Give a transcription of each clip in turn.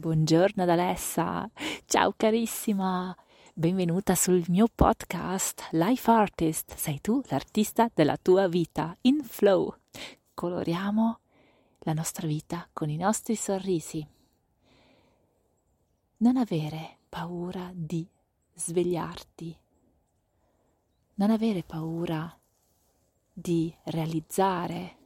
Buongiorno ad Alessa, ciao carissima, benvenuta sul mio podcast Life Artist, sei tu l'artista della tua vita in flow. Coloriamo la nostra vita con i nostri sorrisi. Non avere paura di svegliarti, non avere paura di realizzare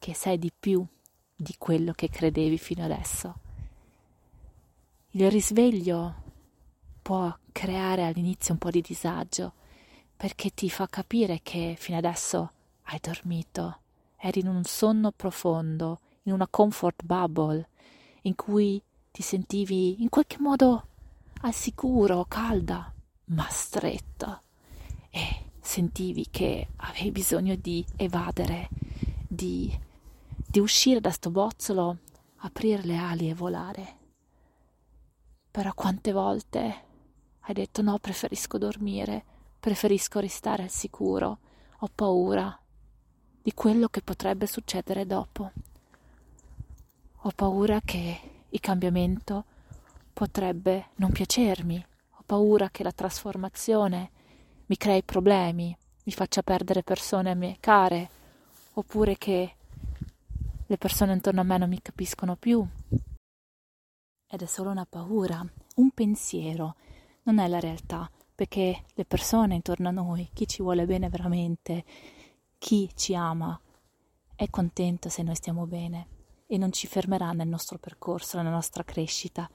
che sei di più di quello che credevi fino adesso il risveglio può creare all'inizio un po' di disagio perché ti fa capire che fino adesso hai dormito, eri in un sonno profondo, in una comfort bubble in cui ti sentivi in qualche modo al sicuro, calda, ma stretta e sentivi che avevi bisogno di evadere, di, di uscire da sto bozzolo, aprire le ali e volare. Però quante volte hai detto no, preferisco dormire, preferisco restare al sicuro, ho paura di quello che potrebbe succedere dopo. Ho paura che il cambiamento potrebbe non piacermi, ho paura che la trasformazione mi crei problemi, mi faccia perdere persone a me care, oppure che le persone intorno a me non mi capiscono più, ed è solo una paura, un pensiero, non è la realtà, perché le persone intorno a noi, chi ci vuole bene veramente, chi ci ama, è contento se noi stiamo bene e non ci fermerà nel nostro percorso, nella nostra crescita,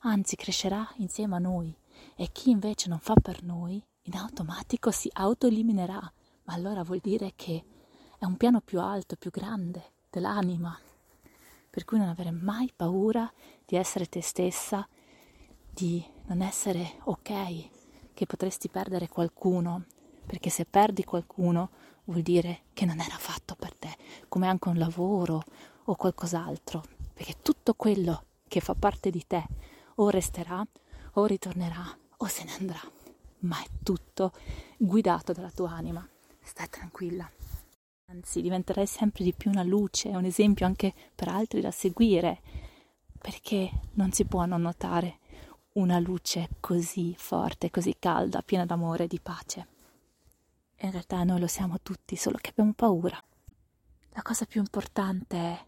anzi crescerà insieme a noi. E chi invece non fa per noi, in automatico si autoeliminerà, ma allora vuol dire che è un piano più alto, più grande dell'anima. Per cui non avere mai paura di essere te stessa, di non essere ok, che potresti perdere qualcuno, perché se perdi qualcuno vuol dire che non era fatto per te, come anche un lavoro o qualcos'altro, perché tutto quello che fa parte di te o resterà o ritornerà o se ne andrà, ma è tutto guidato dalla tua anima. Stai tranquilla. Anzi, diventerai sempre di più una luce, un esempio anche per altri da seguire, perché non si può non notare una luce così forte, così calda, piena d'amore e di pace. In realtà noi lo siamo tutti, solo che abbiamo paura. La cosa più importante è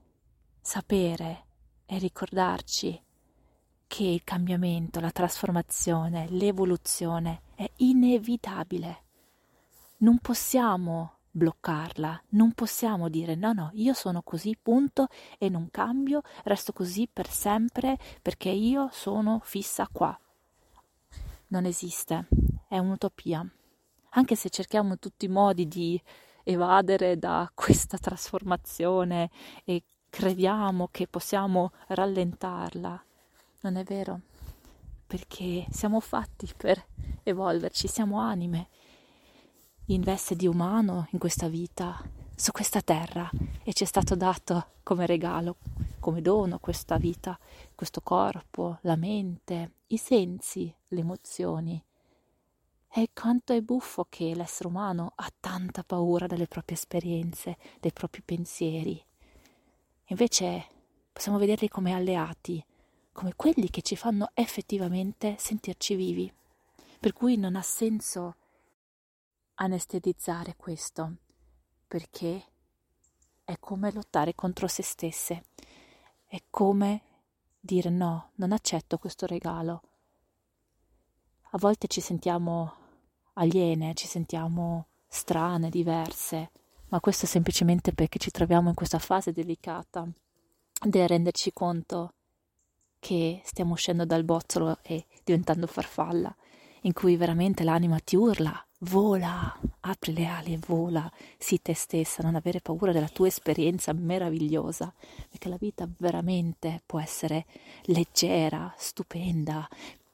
sapere e ricordarci che il cambiamento, la trasformazione, l'evoluzione è inevitabile. Non possiamo bloccarla. Non possiamo dire no, no, io sono così, punto, e non cambio, resto così per sempre perché io sono fissa qua. Non esiste, è un'utopia. Anche se cerchiamo in tutti i modi di evadere da questa trasformazione e crediamo che possiamo rallentarla, non è vero, perché siamo fatti per evolverci, siamo anime in veste di umano in questa vita, su questa terra e ci è stato dato come regalo, come dono questa vita, questo corpo, la mente, i sensi, le emozioni. E quanto è buffo che l'essere umano ha tanta paura delle proprie esperienze, dei propri pensieri. Invece possiamo vederli come alleati, come quelli che ci fanno effettivamente sentirci vivi. Per cui non ha senso anestetizzare questo, perché è come lottare contro se stesse, è come dire no, non accetto questo regalo. A volte ci sentiamo aliene, ci sentiamo strane, diverse, ma questo è semplicemente perché ci troviamo in questa fase delicata del renderci conto che stiamo uscendo dal bozzolo e diventando farfalla, in cui veramente l'anima ti urla, vola, apri le ali e vola, sii te stessa, non avere paura della tua esperienza meravigliosa, perché la vita veramente può essere leggera, stupenda,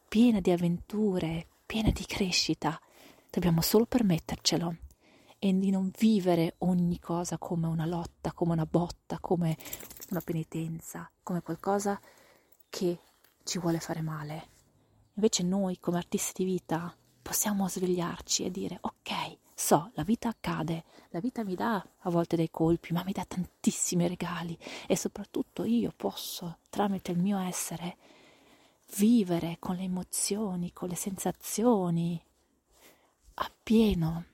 piena di avventure, piena di crescita. Dobbiamo solo permettercelo e di non vivere ogni cosa come una lotta, come una botta, come una penitenza, come qualcosa che ci vuole fare male. Invece noi come artisti di vita possiamo svegliarci e dire ok, so, la vita accade, la vita mi dà a volte dei colpi, ma mi dà tantissimi regali e soprattutto io posso, tramite il mio essere, vivere con le emozioni, con le sensazioni, appieno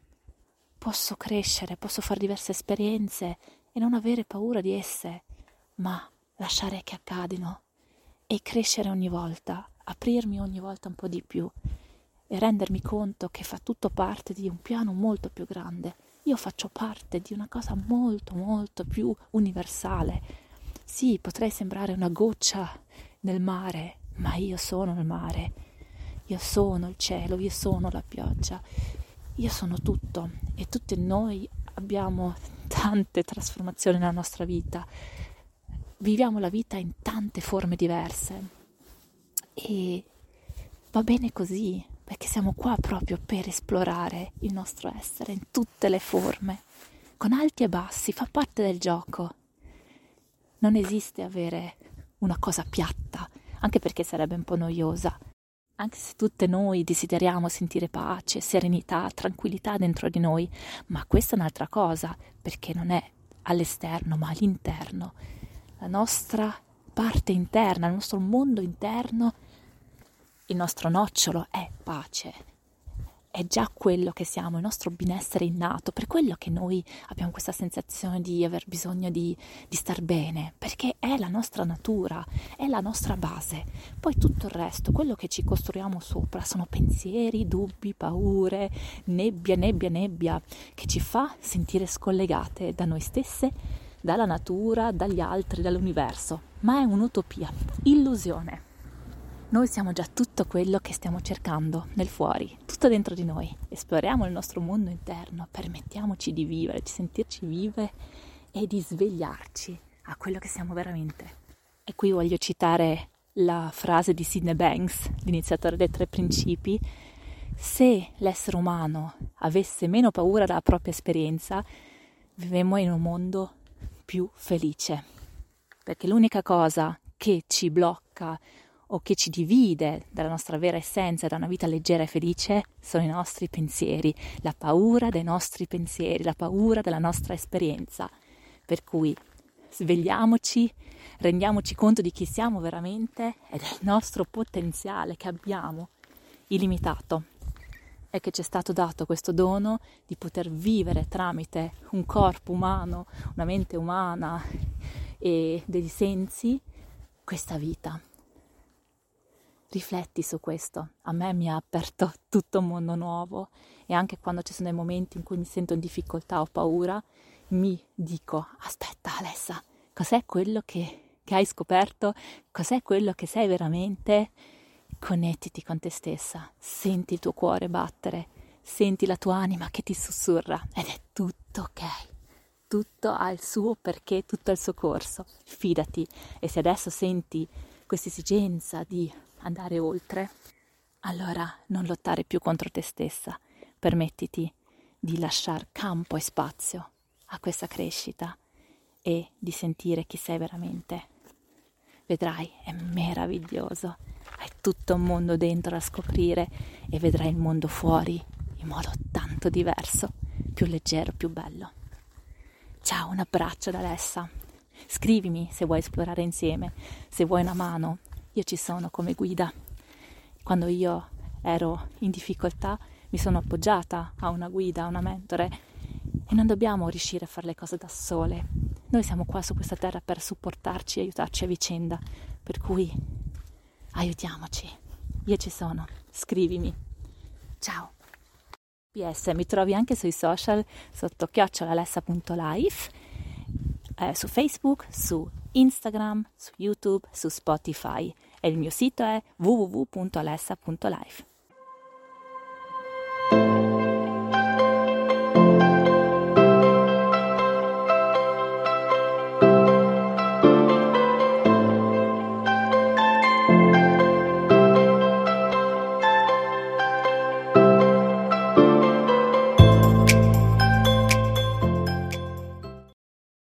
Posso crescere, posso fare diverse esperienze e non avere paura di esse, ma lasciare che accadino e crescere ogni volta, aprirmi ogni volta un po' di più e rendermi conto che fa tutto parte di un piano molto più grande. Io faccio parte di una cosa molto, molto più universale. Sì, potrei sembrare una goccia nel mare, ma io sono il mare, io sono il cielo, io sono la pioggia io sono tutto e tutti noi abbiamo tante trasformazioni nella nostra vita. Viviamo la vita in tante forme diverse e va bene così perché siamo qua proprio per esplorare il nostro essere in tutte le forme, con alti e bassi, fa parte del gioco. Non esiste avere una cosa piatta, anche perché sarebbe un po' noiosa anche se tutte noi desideriamo sentire pace, serenità, tranquillità dentro di noi, ma questa è un'altra cosa, perché non è all'esterno, ma all'interno. La nostra parte interna, il nostro mondo interno, il nostro nocciolo è pace, è già quello che siamo, il nostro benessere innato, per quello che noi abbiamo questa sensazione di aver bisogno di, di star bene, perché è la nostra natura, è la nostra base. Poi tutto il resto, quello che ci costruiamo sopra, sono pensieri, dubbi, paure, nebbia, nebbia, nebbia, che ci fa sentire scollegate da noi stesse, dalla natura, dagli altri, dall'universo. Ma è un'utopia, illusione. Noi siamo già tutto quello che stiamo cercando nel fuori, tutto dentro di noi. Esploriamo il nostro mondo interno, permettiamoci di vivere, di sentirci vive e di svegliarci a quello che siamo veramente. E qui voglio citare la frase di Sidney Banks, l'iniziatore dei tre principi. Se l'essere umano avesse meno paura della propria esperienza, vivemmo in un mondo più felice. Perché l'unica cosa che ci blocca o che ci divide dalla nostra vera essenza, da una vita leggera e felice, sono i nostri pensieri, la paura dei nostri pensieri, la paura della nostra esperienza. Per cui svegliamoci, rendiamoci conto di chi siamo veramente e del nostro potenziale che abbiamo, illimitato, e che ci è stato dato questo dono di poter vivere tramite un corpo umano, una mente umana e dei sensi questa vita rifletti su questo. A me mi ha aperto tutto un mondo nuovo e anche quando ci sono dei momenti in cui mi sento in difficoltà o paura, mi dico, aspetta Alessa, cos'è quello che, che hai scoperto? Cos'è quello che sei veramente? Connettiti con te stessa, senti il tuo cuore battere, senti la tua anima che ti sussurra ed è tutto ok. Tutto ha il suo perché, tutto ha il suo corso. Fidati e se adesso senti questa esigenza di andare oltre, allora non lottare più contro te stessa, permettiti di lasciare campo e spazio a questa crescita e di sentire chi sei veramente. Vedrai, è meraviglioso, hai tutto un mondo dentro da scoprire e vedrai il mondo fuori in modo tanto diverso, più leggero, più bello. Ciao, un abbraccio da Alessa. Scrivimi se vuoi esplorare insieme, se vuoi una mano io ci sono come guida. Quando io ero in difficoltà mi sono appoggiata a una guida, a una mentore e non dobbiamo riuscire a fare le cose da sole. Noi siamo qua su questa terra per supportarci e aiutarci a vicenda, per cui aiutiamoci. Io ci sono, scrivimi. Ciao. PS, mi trovi anche sui social sotto chiocciolalessa.life, eh, su Facebook, su Instagram, su YouTube, su Spotify e il mio sito è www.alessa.life.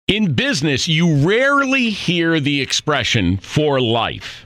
In business, you rarely hear the expression for life.